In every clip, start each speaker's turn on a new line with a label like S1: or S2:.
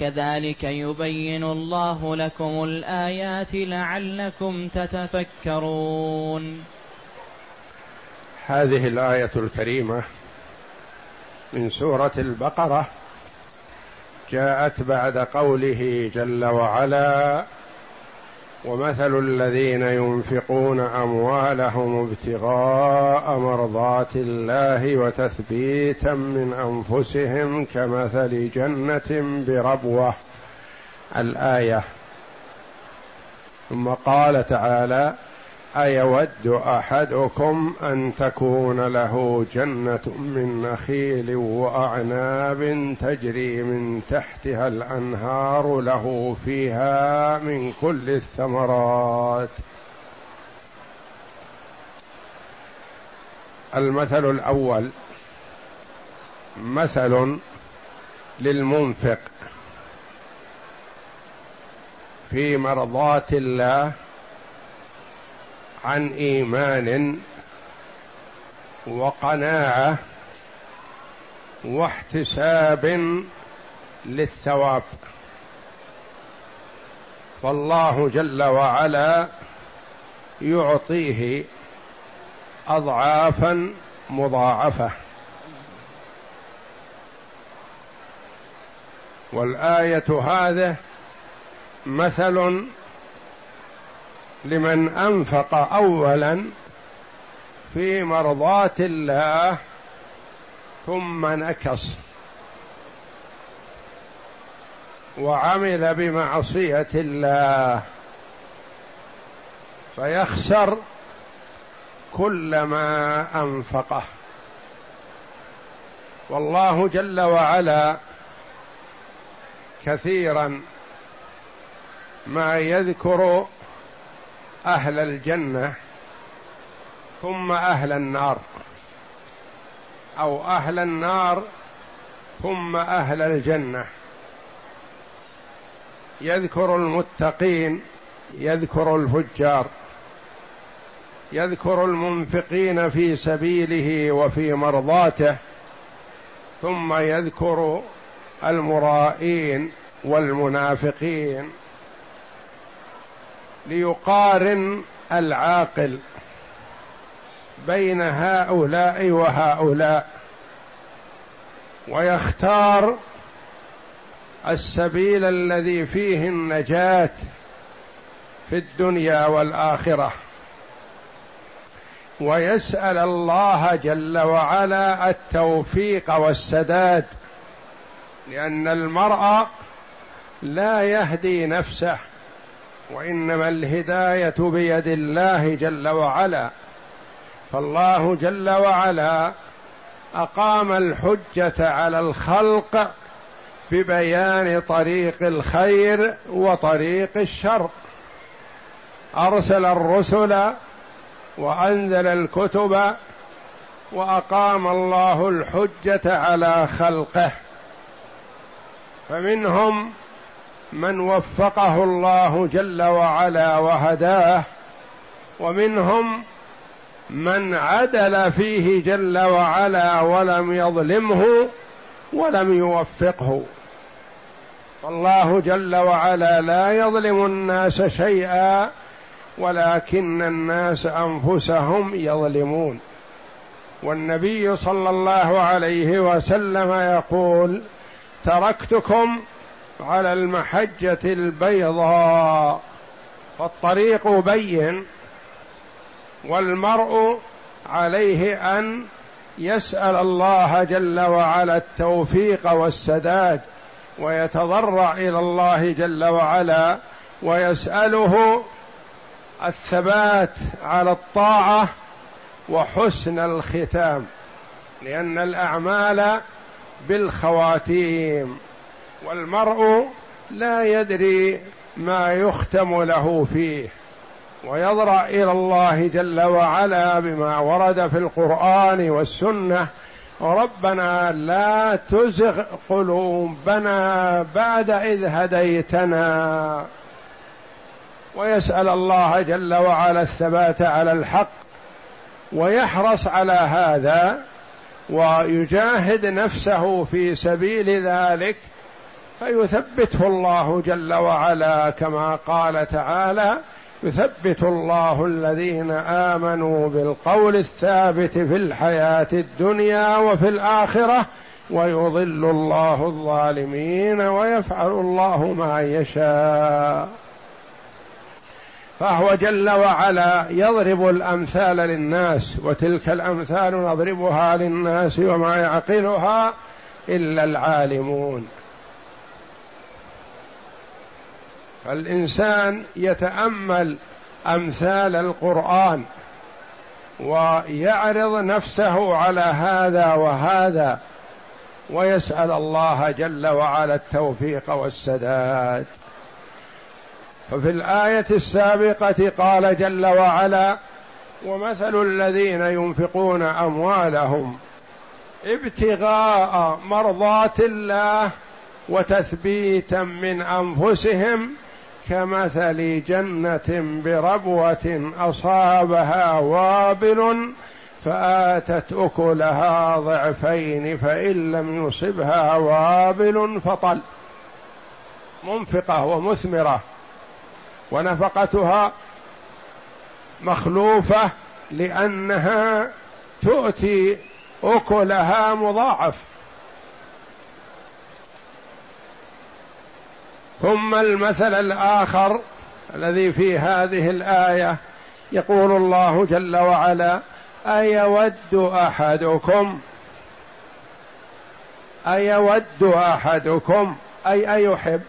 S1: كذلك يبين الله لكم الآيات لعلكم تتفكرون.
S2: هذه الآية الكريمة من سورة البقرة جاءت بعد قوله جل وعلا ومثل الذين ينفقون أموالهم ابتغاء مرضات الله وتثبيتا من أنفسهم كمثل جنة بربوة. الآية. ثم قال تعالى أيود أحدكم أن تكون له جنة من نخيل وأعناب تجري من تحتها الأنهار له فيها من كل الثمرات. المثل الأول مثل للمنفق في مرضات الله عن إيمان وقناعة واحتساب للثواب. فالله جل وعلا يعطيه اضعافا مضاعفة. والآية هذه مثل لمن أنفق اولا في مرضاه الله ثم نكص وعمل بمعصية الله فيخسر كل ما أنفقه. والله جل وعلا كثيرا ما يذكر أهل الجنة ثم أهل النار أو أهل النار ثم أهل الجنة. يذكر المتقين يذكر الفجار يذكر المنفقين في سبيله وفي مرضاته ثم يذكر المرائين والمنافقين. ليقارن العاقل بين هؤلاء وهؤلاء ويختار السبيل الذي فيه النجاة في الدنيا والآخرة. ويسأل الله جل وعلا التوفيق والسداد لأن المرء لا يهدي نفسه. وإنما الهداية بيد الله جل وعلا. فالله جل وعلا أقام الحجة على الخلق ببيان طريق الخير وطريق الشر. أرسل الرسل وأنزل الكتب وأقام الله الحجة على خلقه. فمنهم من وفقه الله جل وعلا وهداه ومنهم من عدل فيه جل وعلا ولم يظلمه ولم يوفقه. فالله جل وعلا لا يظلم الناس شيئا ولكن الناس أنفسهم يظلمون. والنبي صلى الله عليه وسلم يقول تركتكم على المحجة البيضاء فالطريق بين والمرء عليه أن يسأل الله جل وعلا التوفيق والسداد ويتضرع إلى الله جل وعلا ويسأله الثبات على الطاعة وحسن الختام لأن الأعمال بالخواتيم. والمرء لا يدري ما يختم له فيه ويضرع إلى الله جل وعلا بما ورد في القرآن والسنة ربنا لا تزغ قلوبنا بعد إذ هديتنا. ويسأل الله جل وعلا الثبات على الحق ويحرص على هذا ويجاهد نفسه في سبيل ذلك فيثبته الله جل وعلا كما قال تعالى يثبت الله الذين آمنوا بالقول الثابت في الحياة الدنيا وفي الآخرة ويضل الله الظالمين ويفعل الله ما يشاء. فهو جل وعلا يضرب الأمثال للناس وتلك الأمثال نضربها للناس وما يعقلها إلا العالمون. فالانسان يتأمل أمثال القرآن ويعرض نفسه على هذا وهذا ويسأل الله جل وعلا التوفيق والسداد. ففي الآية السابقة قال جل وعلا ومثل الذين ينفقون أموالهم ابتغاء مرضات الله وتثبيتا من أنفسهم كمثل جنة بربوة أصابها وابل فآتت أكلها ضعفين فإن لم يصبها وابل فطل. منفقة ومثمرة. ونفقتها مخلوفة لأنها تؤتي أكلها مضاعف. ثم المثل الآخر الذي في هذه الآية يقول الله جل وعلا أيود أحدكم؟ أيود أحدكم؟ أي أيحب؟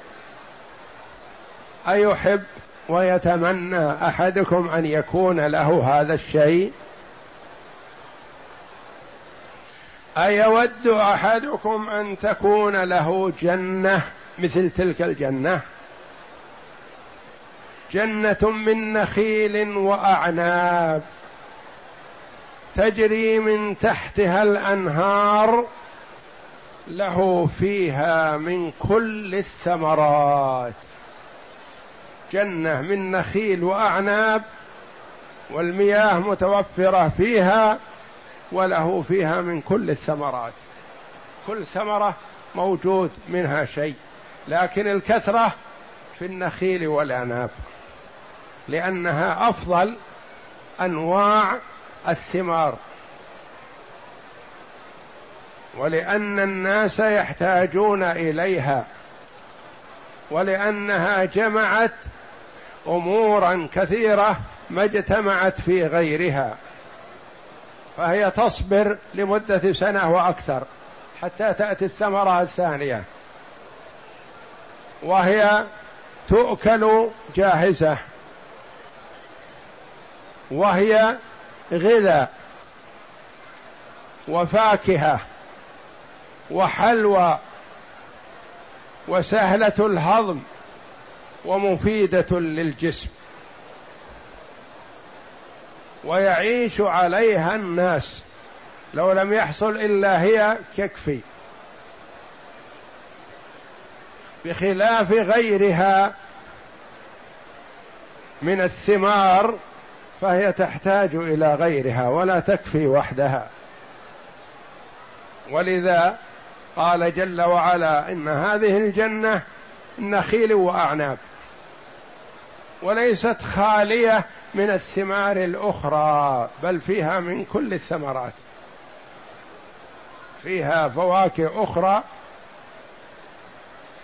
S2: أيحب ويتمنى أحدكم أن يكون له هذا الشيء؟ أيود أحدكم أن تكون له جنة؟ مثل تلك الجنة. جنة من نخيل وأعناب تجري من تحتها الأنهار له فيها من كل الثمرات. جنة من نخيل وأعناب والمياه متوفرة فيها وله فيها من كل الثمرات. كل ثمرة موجود منها شيء. لكن الكثرة في النخيل والأعناب لأنها أفضل أنواع الثمار. ولأن الناس يحتاجون إليها ولأنها جمعت أمورا كثيرة ما اجتمعت في غيرها فهي تصبر لمدة سنة وأكثر حتى تأتي الثمرة الثانية. وهي تؤكل جاهزة. وهي غذاء وفاكهة وحلوى وسهلة الهضم ومفيدة للجسم. ويعيش عليها الناس. لو لم يحصل إلا هي يكفي بخلاف غيرها من الثمار فهي تحتاج إلى غيرها ولا تكفي وحدها. ولذا قال جل وعلا إن هذه الجنة نخيل وأعناب وليست خالية من الثمار الأخرى بل فيها من كل الثمرات. فيها فواكه أخرى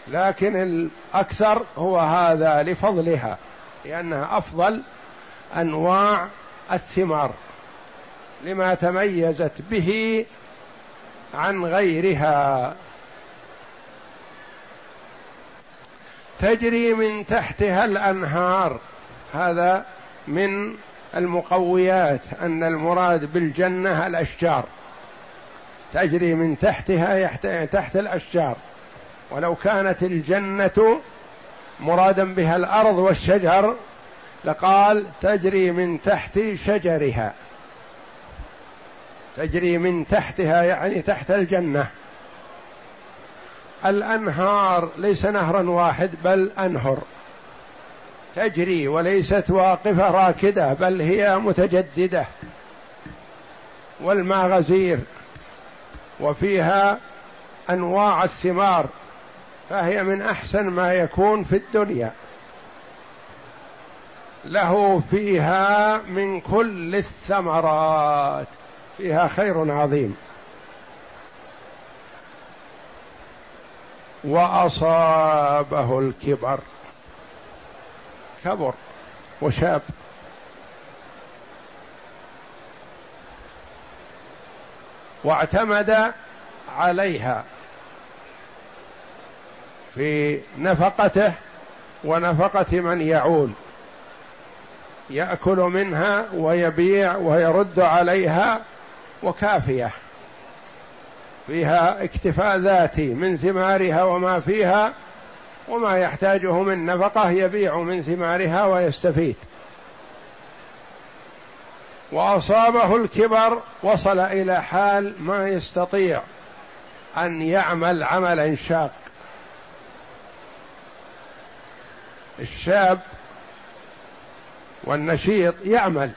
S2: لكن الأكثر هو هذا لفضلها لأنها أفضل أنواع الثمار لما تميزت به عن غيرها. تجري من تحتها الأنهار هذا من المقويات أن المراد بالجنة الأشجار. تجري من تحتها تحت الأشجار. ولو كانت الجنة مرادا بها الأرض والشجر لقال تجري من تحت شجرها. تجري من تحتها يعني تحت الجنة. الأنهار ليس نهرا واحد بل أنهر. تجري وليست واقفة راكدة بل هي متجددة. والماء غزير وفيها أنواع الثمار. فهي من أحسن ما يكون في الدنيا. له فيها من كل الثمرات. فيها خير عظيم. وأصابه الكبر. كبر وشاب. واعتمد عليها. في نفقته ونفقة من يعول. يأكل منها ويبيع ويرد عليها وكافية. فيها اكتفاء ذاتي من ثمارها وما فيها وما يحتاجه من نفقة يبيع من ثمارها ويستفيد. وأصابه الكبر وصل إلى حال ما يستطيع أن يعمل عملا شاق. الشاب والنشيط يعمل.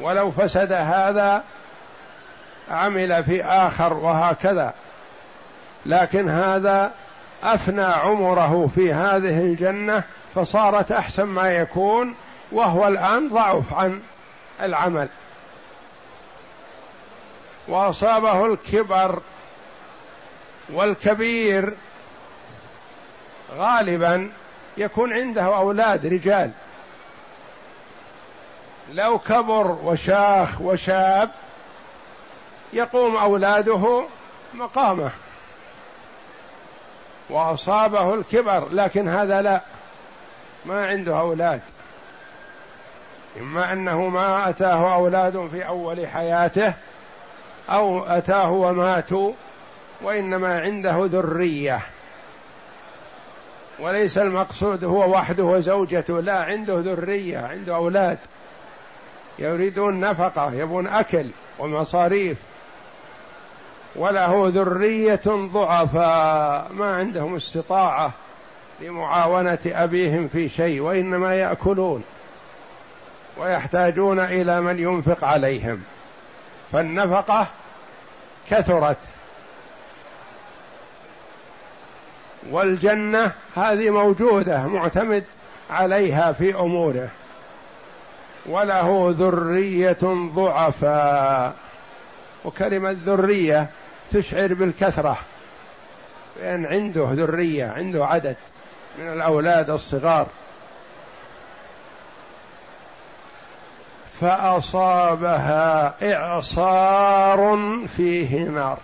S2: ولو فسد هذا عمل في آخر وهكذا. لكن هذا أفنى عمره في هذه الجنة فصارت أحسن ما يكون وهو الآن ضعف عن العمل. وأصابه الكبر والكبير غالبا يكون عنده أولاد رجال. لو كبر وشاخ وشاب يقوم أولاده مقامه. وأصابه الكبر لكن هذا لا ما عنده أولاد. إما أنه ما أتاه أولاد في أول حياته أو أتاه وماتوا وإنما عنده ذرية. وليس المقصود هو وحده وزوجته لا عنده ذرية عنده أولاد. يريدون نفقة يبون أكل ومصاريف. وله ذرية ضعفاء ما عندهم استطاعة لمعاونة أبيهم في شيء وإنما يأكلون ويحتاجون إلى من ينفق عليهم. فالنفقة كثرت. والجنة هذه موجودة معتمد عليها في أموره. وله ذرية ضعفاء. وكلمة ذرية تشعر بالكثرة لأن عنده ذرية عنده عدد من الأولاد الصغار. فأصابها إعصار فيه نار.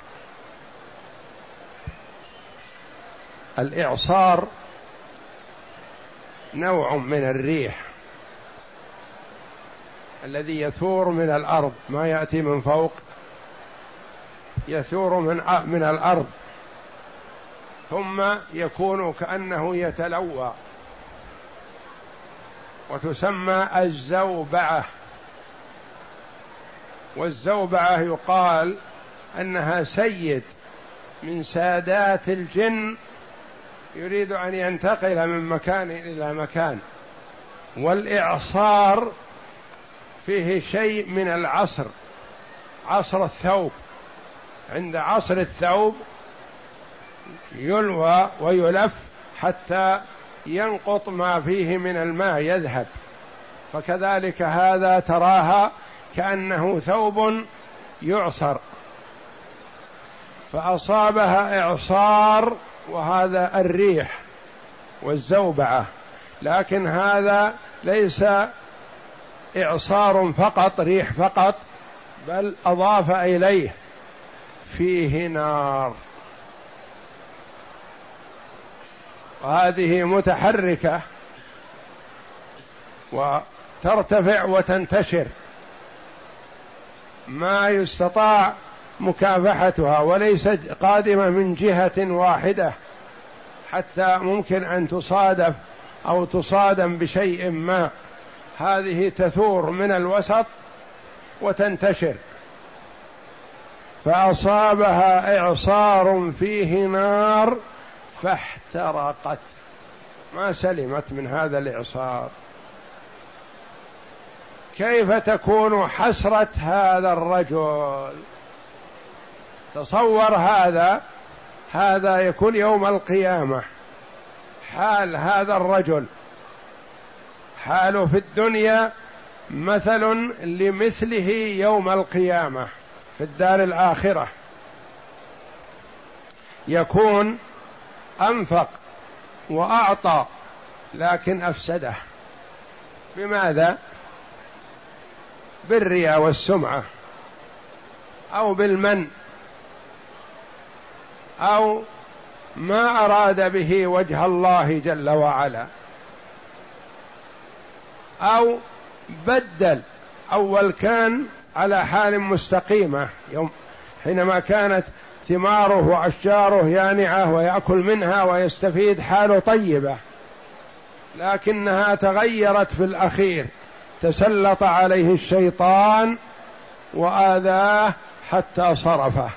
S2: الإعصار نوع من الريح الذي يثور من الأرض ما يأتي من فوق يثور من من الأرض. ثم يكون كأنه يتلوى. وتسمى الزوبعة. والزوبعة يقال أنها سيد من سادات الجن يريد أن ينتقل من مكان إلى مكان. والإعصار فيه شيء من العصر عصر الثوب. عند عصر الثوب يلوى ويلف حتى ينقط ما فيه من الماء يذهب. فكذلك هذا تراها كأنه ثوب يعصر. فأصابها إعصار وهذا الريح والزوبعة لكن هذا ليس إعصار فقط ريح فقط بل أضاف إليه فيه نار. وهذه متحركة وترتفع وتنتشر. ما يستطاع مكافحتها وليست قادمة من جهة واحدة. حتى ممكن أن تصادف أو تصادم بشيء ما. هذه تثور من الوسط وتنتشر. فأصابها إعصار فيه نار فاحترقت. ما سلمت من هذا الإعصار. كيف تكون حسرة هذا الرجل؟ تصور هذا هذا يكون يوم القيامة. حال هذا الرجل. حاله في الدنيا مثل لمثله يوم القيامة في الدار الآخرة. يكون أنفق وأعطى لكن أفسده. بماذا؟ بالرياء والسمعة أو بالمن أو ما أراد به وجه الله جل وعلا. أو بدل أول كان على حال مستقيمة يوم حينما كانت ثماره وأشجاره يانعه ويأكل منها ويستفيد حاله طيبة. لكنها تغيرت في الأخير تسلط عليه الشيطان وآذاه حتى صرفه.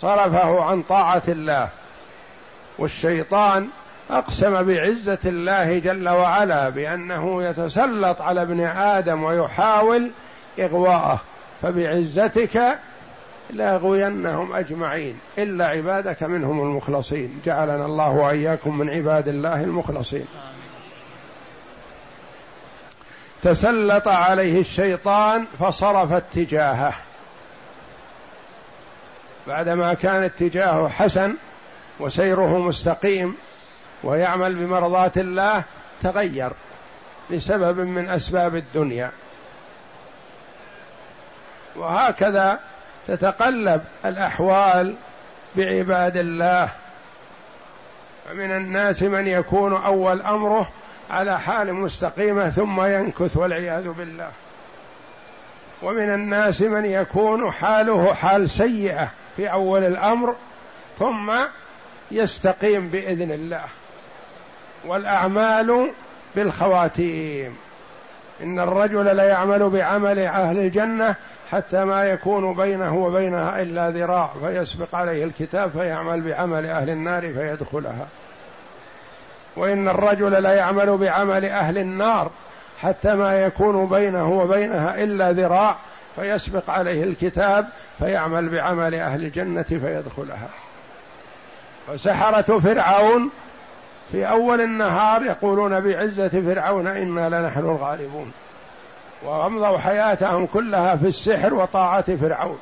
S2: صرفه عن طاعة الله. والشيطان أقسم بعزة الله جل وعلا بأنه يتسلط على ابن آدم ويحاول إغواءه فبعزتك لأغوينهم أجمعين. إلا عبادك منهم المخلصين. جعلنا الله وإياكم من عباد الله المخلصين. تسلط عليه الشيطان فصرف اتجاهه. بعدما كان اتجاهه حسن وسيره مستقيم ويعمل بمرضاه الله تغير لسبب من أسباب الدنيا. وهكذا تتقلب الأحوال بعباد الله. فمن الناس من يكون أول أمره على حال مستقيمة ثم ينكث والعياذ بالله. ومن الناس من يكون حاله حال سيئة. في أول الأمر ثم يستقيم بإذن الله. والأعمال بالخواتيم. إن الرجل ليعمل بعمل أهل الجنة حتى ما يكون بينه وبينها إلا ذراع فيسبق عليه الكتاب فيعمل بعمل أهل النار فيدخلها. وإن الرجل ليعمل بعمل أهل النار حتى ما يكون بينه وبينها إلا ذراع فيسبق عليه الكتاب فيعمل بعمل أهل الجنة فيدخلها. وسحرة فرعون في أول النهار يقولون بعزة فرعون إنا لنحن الغالبون. وأمضوا حياتهم كلها في السحر وطاعة فرعون.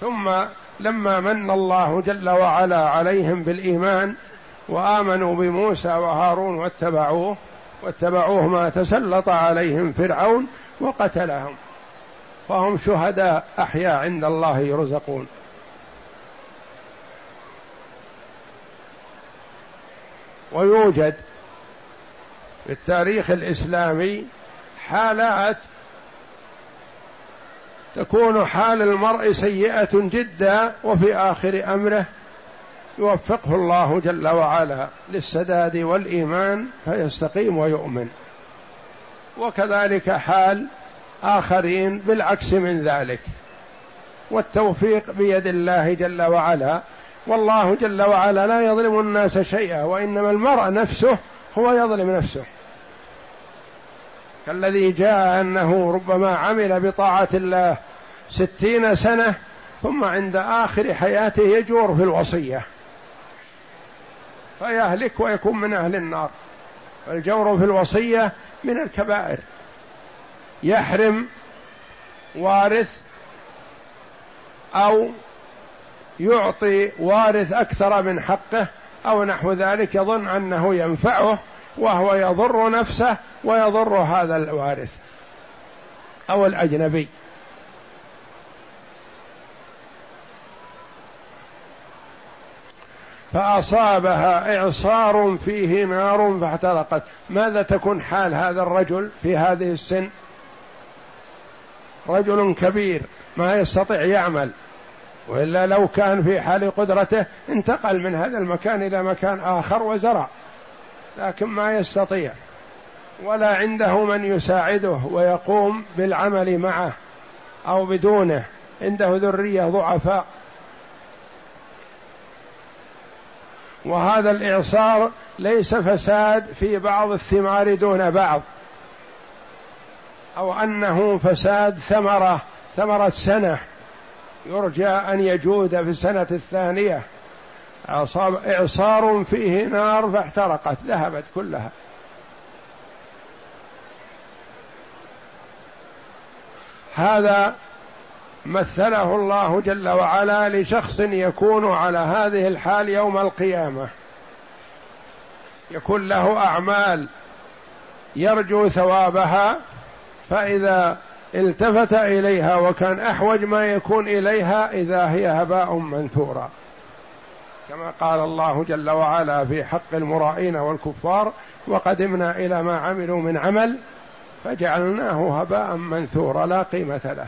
S2: ثم لما من الله جل وعلا عليهم بالإيمان وآمنوا بموسى وهارون واتبعوه واتبعوه ما تسلط عليهم فرعون وقتلهم. فهم شهداء أحياء عند الله يرزقون. ويوجد في التاريخ الإسلامي حالات تكون حال المرء سيئة جدا وفي آخر أمره يوفقه الله جل وعلا للسداد والإيمان فيستقيم ويؤمن. وكذلك حال آخرين بالعكس من ذلك. والتوفيق بيد الله جل وعلا. والله جل وعلا لا يظلم الناس شيئا وإنما المرء نفسه هو يظلم نفسه. كالذي جاء أنه ربما عمل بطاعة الله ستين سنة ثم عند آخر حياته يجور في الوصية. فيهلك ويكون من أهل النار. الجور في الوصية من الكبائر. يحرم وارث أو يعطي وارث أكثر من حقه أو نحو ذلك يظن أنه ينفعه وهو يضر نفسه ويضر هذا الوارث أو الأجنبي. فأصابها إعصار فيه نار فاحترقت ماذا تكون حال هذا الرجل في هذه السن؟ رجل كبير ما يستطيع يعمل وإلا لو كان في حال قدرته انتقل من هذا المكان إلى مكان آخر وزرع لكن ما يستطيع. ولا عنده من يساعده ويقوم بالعمل معه أو بدونه. عنده ذرية ضعفاء. وهذا الإعصار ليس فساد في بعض الثمار دون بعض. أو أنه فساد ثمرة ثمرة سنة. يرجى أن يجود في السنة الثانية. أصاب إعصار فيه نار فاحترقت ذهبت كلها. هذا مثله الله جل وعلا لشخص يكون على هذه الحال يوم القيامة. يكون له أعمال يرجو ثوابها فإذا التفت إليها وكان أحوج ما يكون إليها إذا هي هباء منثورا. كما قال الله جل وعلا في حق المرائين والكفار وقدمنا إلى ما عملوا من عمل فجعلناه هباء منثورا لا قيمة له.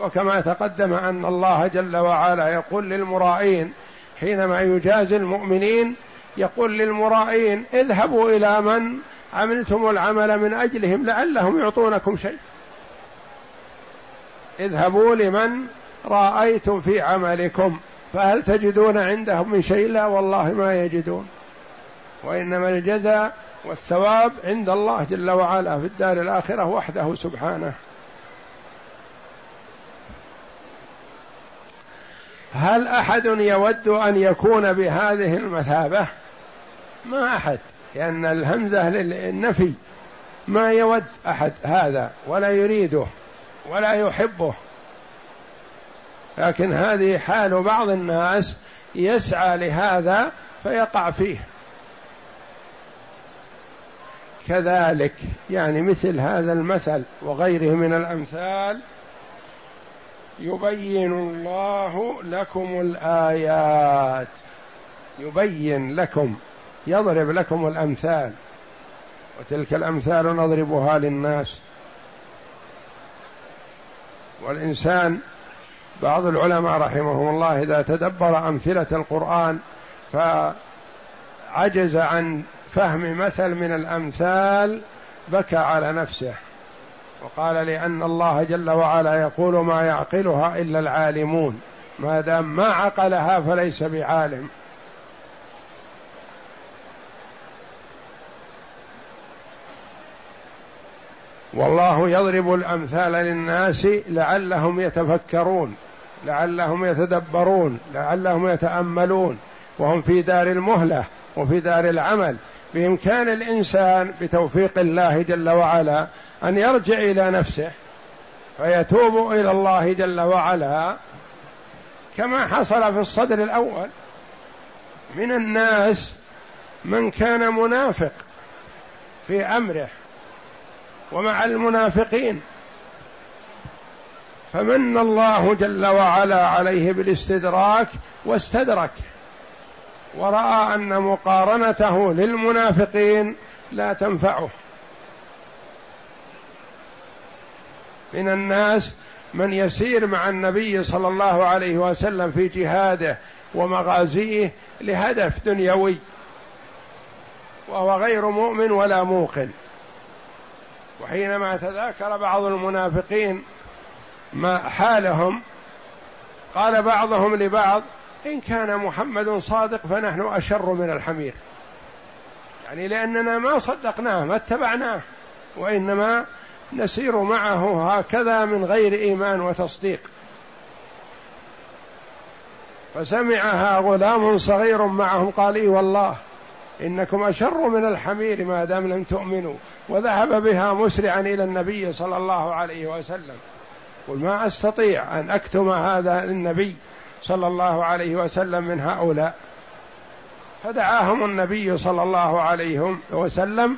S2: وكما تقدم أن الله جل وعلا يقول للمرائين حينما يجازي المؤمنين يقول للمرائين اذهبوا إلى من عملتم العمل من أجلهم لعلهم يعطونكم شيء. اذهبوا لمن رأيتم في عملكم فهل تجدون عندهم من شيء؟ لا والله ما يجدون. وإنما الجزاء والثواب عند الله جل وعلا في الدار الآخرة وحده سبحانه. هل أحد يود أن يكون بهذه المثابة؟ ما أحد لأن الهمزة للنفي ما يود أحد هذا ولا يريده ولا يحبه. لكن هذه حال بعض الناس يسعى لهذا فيقع فيه. كذلك يعني مثل هذا المثل وغيره من الأمثال يبين الله لكم الآيات. يبين لكم يضرب لكم الأمثال. وتلك الأمثال نضربها للناس. والإنسان بعض العلماء رحمهم الله إذا تدبر أمثلة القرآن فعجز عن فهم مثل من الأمثال بكى على نفسه. وقال لأن الله جل وعلا يقول ما يعقلها إلا العالمون. ما دام ما عقلها فليس بعالم. والله يضرب الأمثال للناس لعلهم يتفكرون لعلهم يتدبرون لعلهم يتأملون. وهم في دار المهلة وفي دار العمل. بإمكان الإنسان بتوفيق الله جل وعلا أن يرجع إلى نفسه فيتوب إلى الله جل وعلا كما حصل في الصدر الأول. من الناس من كان منافق في أمره ومع المنافقين. فمن الله جل وعلا عليه بالاستدراك واستدرك ورأى أن مقارنته للمنافقين لا تنفعه. من الناس من يسير مع النبي صلى الله عليه وسلم في جهاده ومغازيه لهدف دنيوي. وهو غير مؤمن ولا موقن. وحينما تذاكر بعض المنافقين ما حالهم قال بعضهم لبعض إن كان محمد صادق فنحن أشر من الحمير. يعني لأننا ما صدقناه ما اتبعناه وإنما نسير معه هكذا من غير إيمان وتصديق. فسمعها غلام صغير معهم قال إي والله إنكم أشر من الحمير ما دام لم تؤمنوا وذهب بها مسرعا إلى النبي صلى الله عليه وسلم. قل ما أستطيع أن أكتم هذا للنبي صلى الله عليه وسلم من هؤلاء. فدعاهم النبي صلى الله عليه وسلم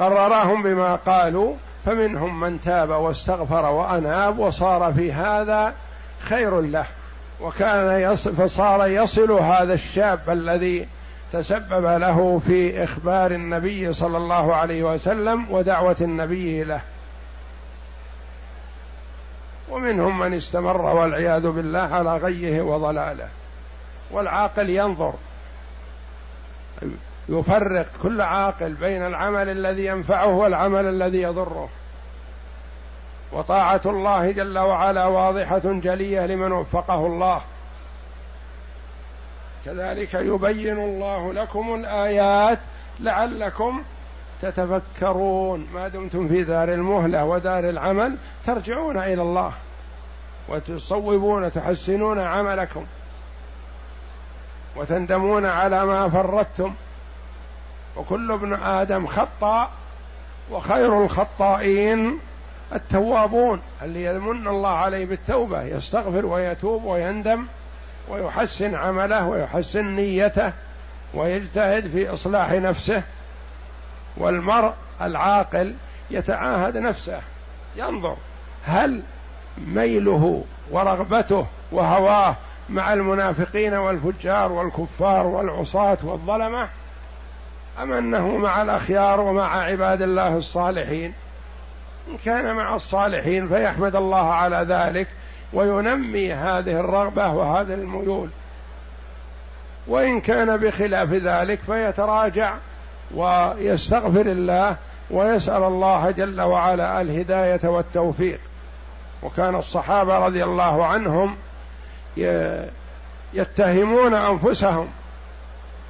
S2: وقررهم بما قالوا فمنهم من تاب واستغفر وأناب وصار في هذا خير له. وكان يصل فصار يصل هذا الشاب الذي تسبب له في إخبار النبي صلى الله عليه وسلم ودعوة النبي له. ومنهم من استمر والعياذ بالله على غيه وضلاله. والعاقل ينظر. يفرق كل عاقل بين العمل الذي ينفعه والعمل الذي يضره. وطاعة الله جل وعلا واضحة جلية لمن وفقه الله. كذلك يبين الله لكم الآيات لعلكم تتفكرون. ما دمتم في دار المهلة ودار العمل ترجعون إلى الله وتصوبون تحسنون عملكم وتندمون على ما فرطتم. وكل ابن آدم خطا وخير الخطائين التوابون اللي يمن الله عليه بالتوبة يستغفر ويتوب ويندم ويحسن عمله ويحسن نيته ويجتهد في إصلاح نفسه. والمرء العاقل يتعاهد نفسه ينظر هل ميله ورغبته وهواه مع المنافقين والفجار والكفار والعصاة والظلمة أم أنه مع الأخيار ومع عباد الله الصالحين؟ إن كان مع الصالحين فيحمد الله على ذلك وينمي هذه الرغبة وهذه الميول. وإن كان بخلاف ذلك فيتراجع ويستغفر الله ويسأل الله جل وعلا الهداية والتوفيق. وكان الصحابة رضي الله عنهم يتهمون أنفسهم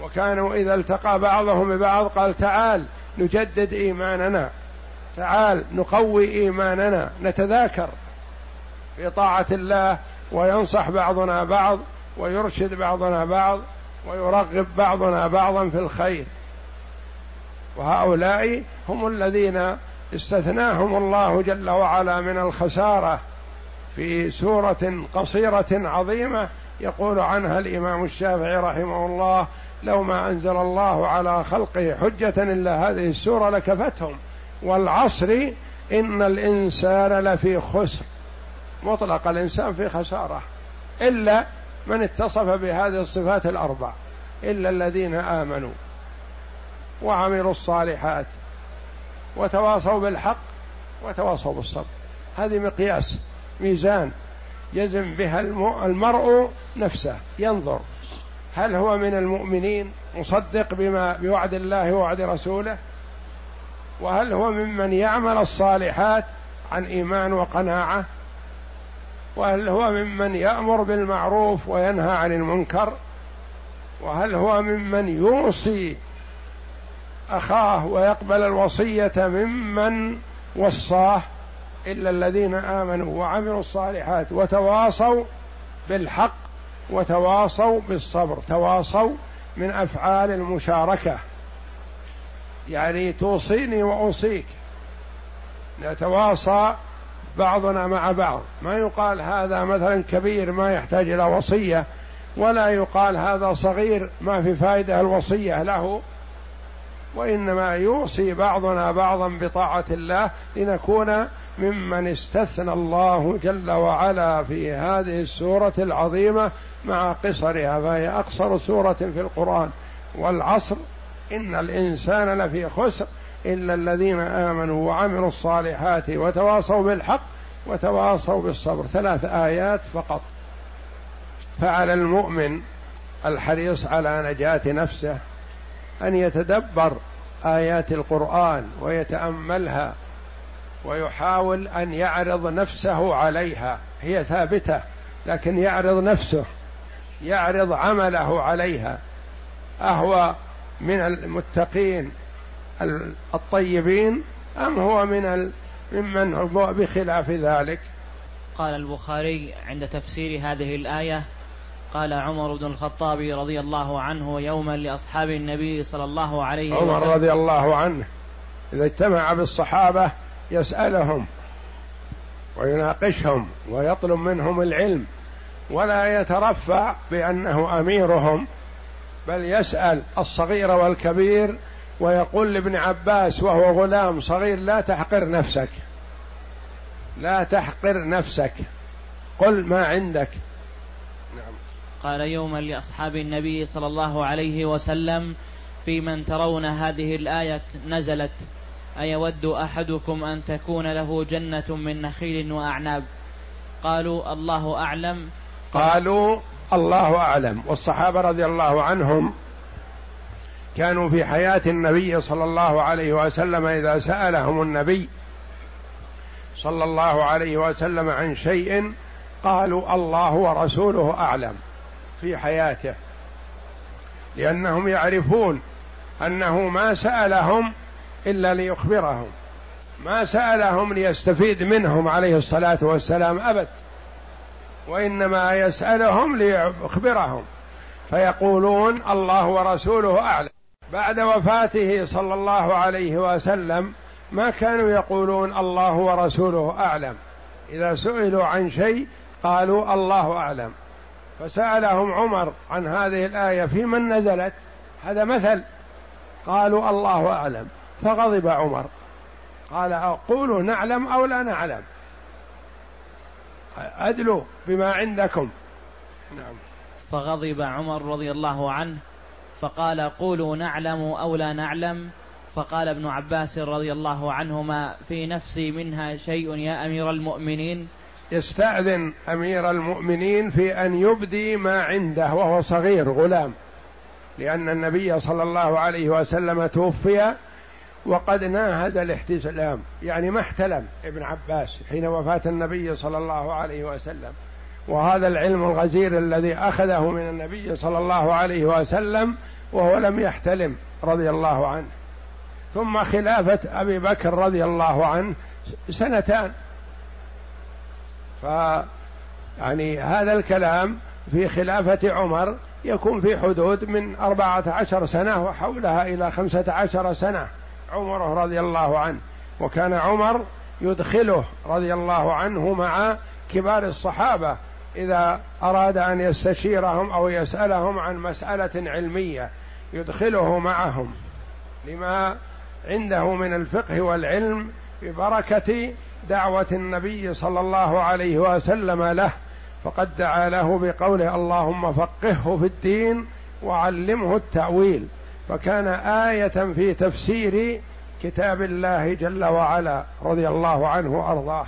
S2: وكانوا إذا التقى بعضهم ببعض قال تعال نجدد إيماننا تعال نقوي إيماننا نتذاكر في طاعة الله وينصح بعضنا بعض ويرشد بعضنا بعض ويرغب بعضنا بعضا في الخير. وهؤلاء هم الذين استثناهم الله جل وعلا من الخسارة في سورة قصيرة عظيمة يقول عنها الإمام الشافعي رحمه الله لو ما أنزل الله على خلقه حجة إلا هذه السورة لكفتهم. والعصر إن الإنسان لفي خسر. مطلق الإنسان في خسارة. إلا من اتصف بهذه الصفات الأربع. إلا الذين آمنوا وعملوا الصالحات وتواصوا بالحق وتواصوا بالصبر. هذه مقياس ميزان يزن بها المرء نفسه ينظر. هل هو من المؤمنين مصدق بما بوعد الله ووعد رسوله؟ وهل هو ممن يعمل الصالحات عن إيمان وقناعة؟ وهل هو ممن يأمر بالمعروف وينهى عن المنكر؟ وهل هو ممن يوصي أخاه ويقبل الوصية ممن وصاه إلا الذين آمنوا وعملوا الصالحات وتواصوا بالحق وتواصوا بالصبر تواصوا من أفعال المشاركة. يعني توصيني وأوصيك. نتواصى بعضنا مع بعض. ما يقال هذا مثلا كبير ما يحتاج إلى وصية ولا يقال هذا صغير ما في فائدة الوصية له. وإنما يوصي بعضنا بعضا بطاعة الله لنكون ممن استثنى الله جل وعلا في هذه السورة العظيمة مع قصرها فهي أقصر سورة في القرآن. والعصر إن الإنسان لفي خسر إلا الذين آمنوا وعملوا الصالحات وتواصوا بالحق وتواصوا بالصبر. ثلاث آيات فقط. فعلى المؤمن الحريص على نجاة نفسه أن يتدبر آيات القرآن ويتأملها ويحاول أن يعرض نفسه عليها. هي ثابتة لكن يعرض نفسه يعرض عمله عليها. أهو من المتقين الطيبين أم هو من ممن هو بخلاف ذلك؟
S1: قال البخاري عند تفسير هذه الآية قال عمر بن الخطاب رضي الله عنه يوما لأصحاب النبي صلى الله عليه
S2: وسلم. عمر رضي الله عنه إذا اجتمع بالصحابة يسألهم ويناقشهم ويطلب منهم العلم ولا يترفع بأنه أميرهم بل يسأل الصغير والكبير ويقول لابن عباس وهو غلام صغير لا تحقر نفسك لا تحقر نفسك قل ما عندك
S1: نعم. قال يوما لأصحاب النبي صلى الله عليه وسلم في من ترون هذه الآية نزلت أيود أحدكم أن تكون له جنة من نخيل وأعناب؟ قالوا الله أعلم.
S2: قالوا الله أعلم. والصحابة رضي الله عنهم كانوا في حياة النبي صلى الله عليه وسلم إذا سألهم النبي صلى الله عليه وسلم عن شيء قالوا الله ورسوله أعلم في حياته لأنهم يعرفون أنه ما سألهم إلا ليخبرهم. ما سألهم ليستفيد منهم عليه الصلاة والسلام أبد. وإنما يسألهم ليخبرهم. فيقولون الله ورسوله أعلم. بعد وفاته صلى الله عليه وسلم ما كانوا يقولون الله ورسوله أعلم. إذا سئلوا عن شيء قالوا الله أعلم. فسألهم عمر عن هذه الآية في من نزلت. هذا مثل. قالوا الله أعلم. فغضب عمر. قال قولوا نعلم أو لا نعلم؟ أدلوا بما عندكم.
S1: نعم. فغضب عمر رضي الله عنه فقال قولوا نعلم أو لا نعلم؟ فقال ابن عباس رضي الله عنهما في نفسي منها شيء يا أمير المؤمنين.
S2: يستأذن أمير المؤمنين في أن يبدي ما عنده وهو صغير غلام لأن النبي صلى الله عليه وسلم توفي وقد ناهز الاحتلام يعني ما احتلم ابن عباس حين وفاة النبي صلى الله عليه وسلم. وهذا العلم الغزير الذي أخذه من النبي صلى الله عليه وسلم وهو لم يحتلم رضي الله عنه. ثم خلافة أبي بكر رضي الله عنه سنتان. ف يعني هذا الكلام في خلافة عمر يكون في حدود من أربعة عشر سنة وحولها إلى خمسة عشر سنة. عمره رضي الله عنه وكان عمر يدخله رضي الله عنه مع كبار الصحابة إذا أراد أن يستشيرهم أو يسألهم عن مسألة علمية يدخله معهم. لما عنده من الفقه والعلم ببركة دعوة النبي صلى الله عليه وسلم له فقد دعا له بقوله اللهم فقهه في الدين وعلمه التأويل. فكان آية في تفسير كتاب الله جل وعلا رضي الله عنه وأرضاه.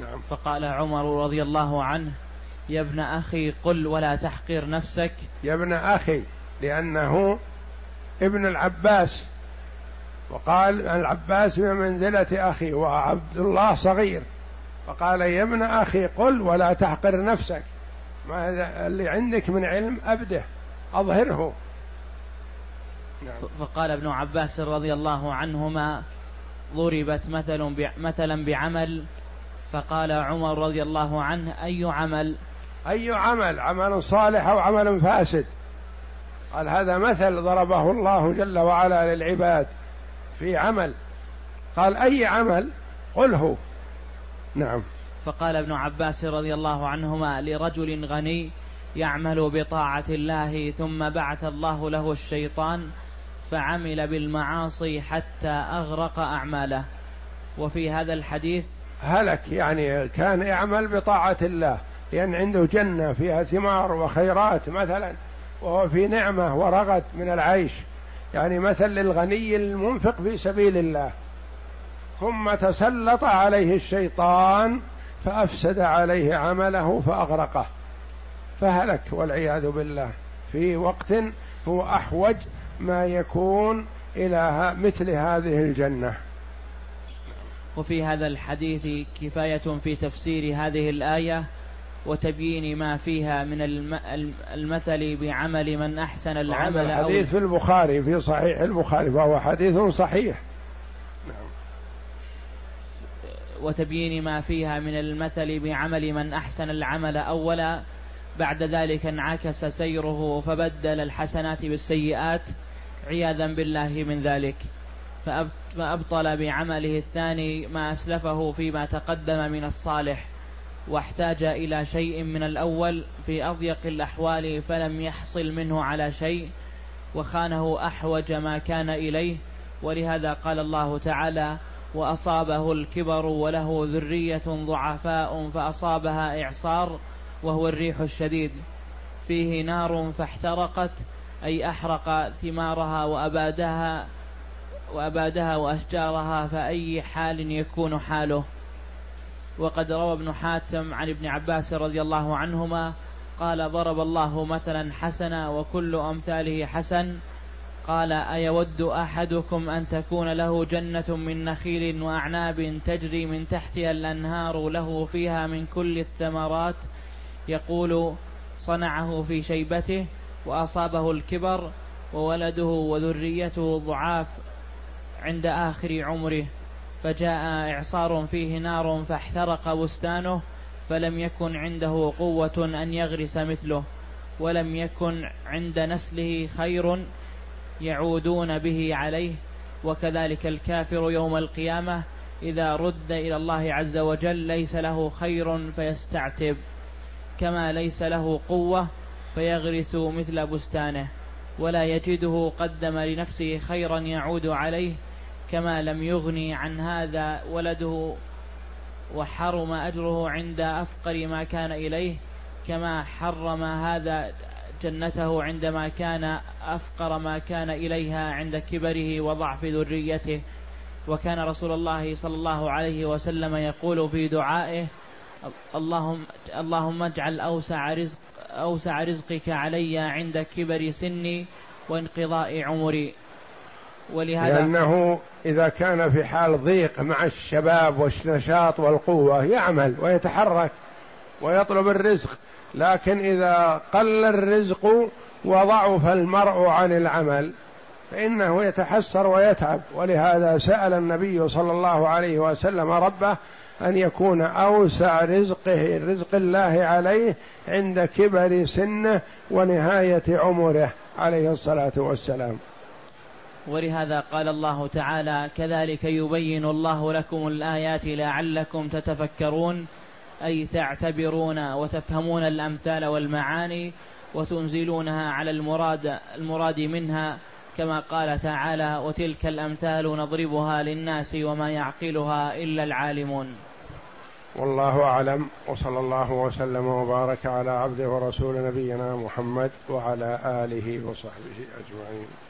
S1: نعم. فقال عمر رضي الله عنه يا ابن أخي قل ولا تحقر نفسك.
S2: يا ابن أخي لأنه ابن العباس. وقال العباس بمنزلة أخي وعبد الله صغير. فقال يا ابن أخي قل ولا تحقر نفسك. ما اللي عندك من علم أبده. أظهره.
S1: نعم. فقال ابن عباس رضي الله عنهما ضربت مثل مثلا بعمل فقال عمر رضي الله عنه أي عمل؟
S2: أي عمل؟ عمل صالح أو عمل فاسد. قال هذا مثل ضربه الله جل وعلا للعباد في عمل. قال أي عمل؟ قله. نعم.
S1: فقال ابن عباس رضي الله عنهما لرجل غني يعمل بطاعة الله ثم بعث الله له الشيطان فعمل بالمعاصي حتى أغرق أعماله. وفي هذا الحديث
S2: هلك يعني كان يعمل بطاعة الله لأن عنده جنة فيها ثمار وخيرات مثلا وهو في نعمة ورغد من العيش. يعني مثل للغني المنفق في سبيل الله. ثم تسلط عليه الشيطان فأفسد عليه عمله فأغرقه. فهلك والعياذ بالله في وقت هو أحوج ما يكون إلى مثل هذه الجنة
S1: وفي هذا الحديث كفاية في تفسير هذه الآية وتبيين ما فيها من المثل بعمل من أحسن العمل
S2: الحديث في البخاري في صحيح البخاري فهو حديث صحيح.
S1: وتبيين ما فيها من المثل بعمل من أحسن العمل أولا بعد ذلك انعكس سيره فبدل الحسنات بالسيئات عياذا بالله من ذلك. فأبطل بعمله الثاني ما أسلفه فيما تقدم من الصالح واحتاج إلى شيء من الأول في أضيق الأحوال فلم يحصل منه على شيء وخانه أحوج ما كان إليه. ولهذا قال الله تعالى وأصابه الكبر وله ذرية ضعفاء فأصابها إعصار وهو الريح الشديد. فيه نار فاحترقت أي أحرق ثمارها وأبادها وأبادها وأشجارها فأي حال يكون حاله. وقد روى ابن حاتم عن ابن عباس رضي الله عنهما قال ضرب الله مثلا حسنا وكل أمثاله حسن. قال أيود أحدكم أن تكون له جنة من نخيل وأعناب تجري من تحتها الأنهار له فيها من كل الثمرات يقول صنعه في شيبته وأصابه الكبر وولده وذريته ضعاف عند آخر عمره فجاء إعصار فيه نار فاحترق بستانه فلم يكن عنده قوة أن يغرس مثله ولم يكن عند نسله خير يعودون به عليه وكذلك الكافر يوم القيامة إذا رد إلى الله عز وجل ليس له خير فيستعتب. كما ليس له قوة فيغرس مثل بستانه ولا يجده قدم لنفسه خيرا يعود عليه كما لم يغني عن هذا ولده وحرم أجره عند أفقر ما كان إليه كما حرم هذا جنته عندما كان أفقر ما كان إليها عند كبره وضعف ذريته. وكان رسول الله صلى الله عليه وسلم يقول في دعائه اللهم اللهم اجعل أوسع رزق أوسع رزقك علي عند كبر سني وانقضاء عمري.
S2: ولهذا لأنه إذا كان في حال ضيق مع الشباب والنشاط والقوة يعمل ويتحرك ويطلب الرزق لكن إذا قل الرزق وضعف المرء عن العمل فإنه يتحسر ويتعب. ولهذا سأل النبي صلى الله عليه وسلم ربه أن يكون أوسع رزقه رزق الله عليه عند كبر سنه ونهاية عمره عليه الصلاة والسلام.
S1: ولهذا قال الله تعالى كذلك يبين الله لكم الآيات لعلكم تتفكرون أي تعتبرون وتفهمون الأمثال والمعاني وتنزلونها على المراد المراد منها كما قال تعالى وتلك الأمثال نضربها للناس وما يعقلها إلا العالمون.
S2: والله أعلم وصلى الله وسلم وبارك على عبده ورسول نبينا محمد وعلى آله وصحبه أجمعين.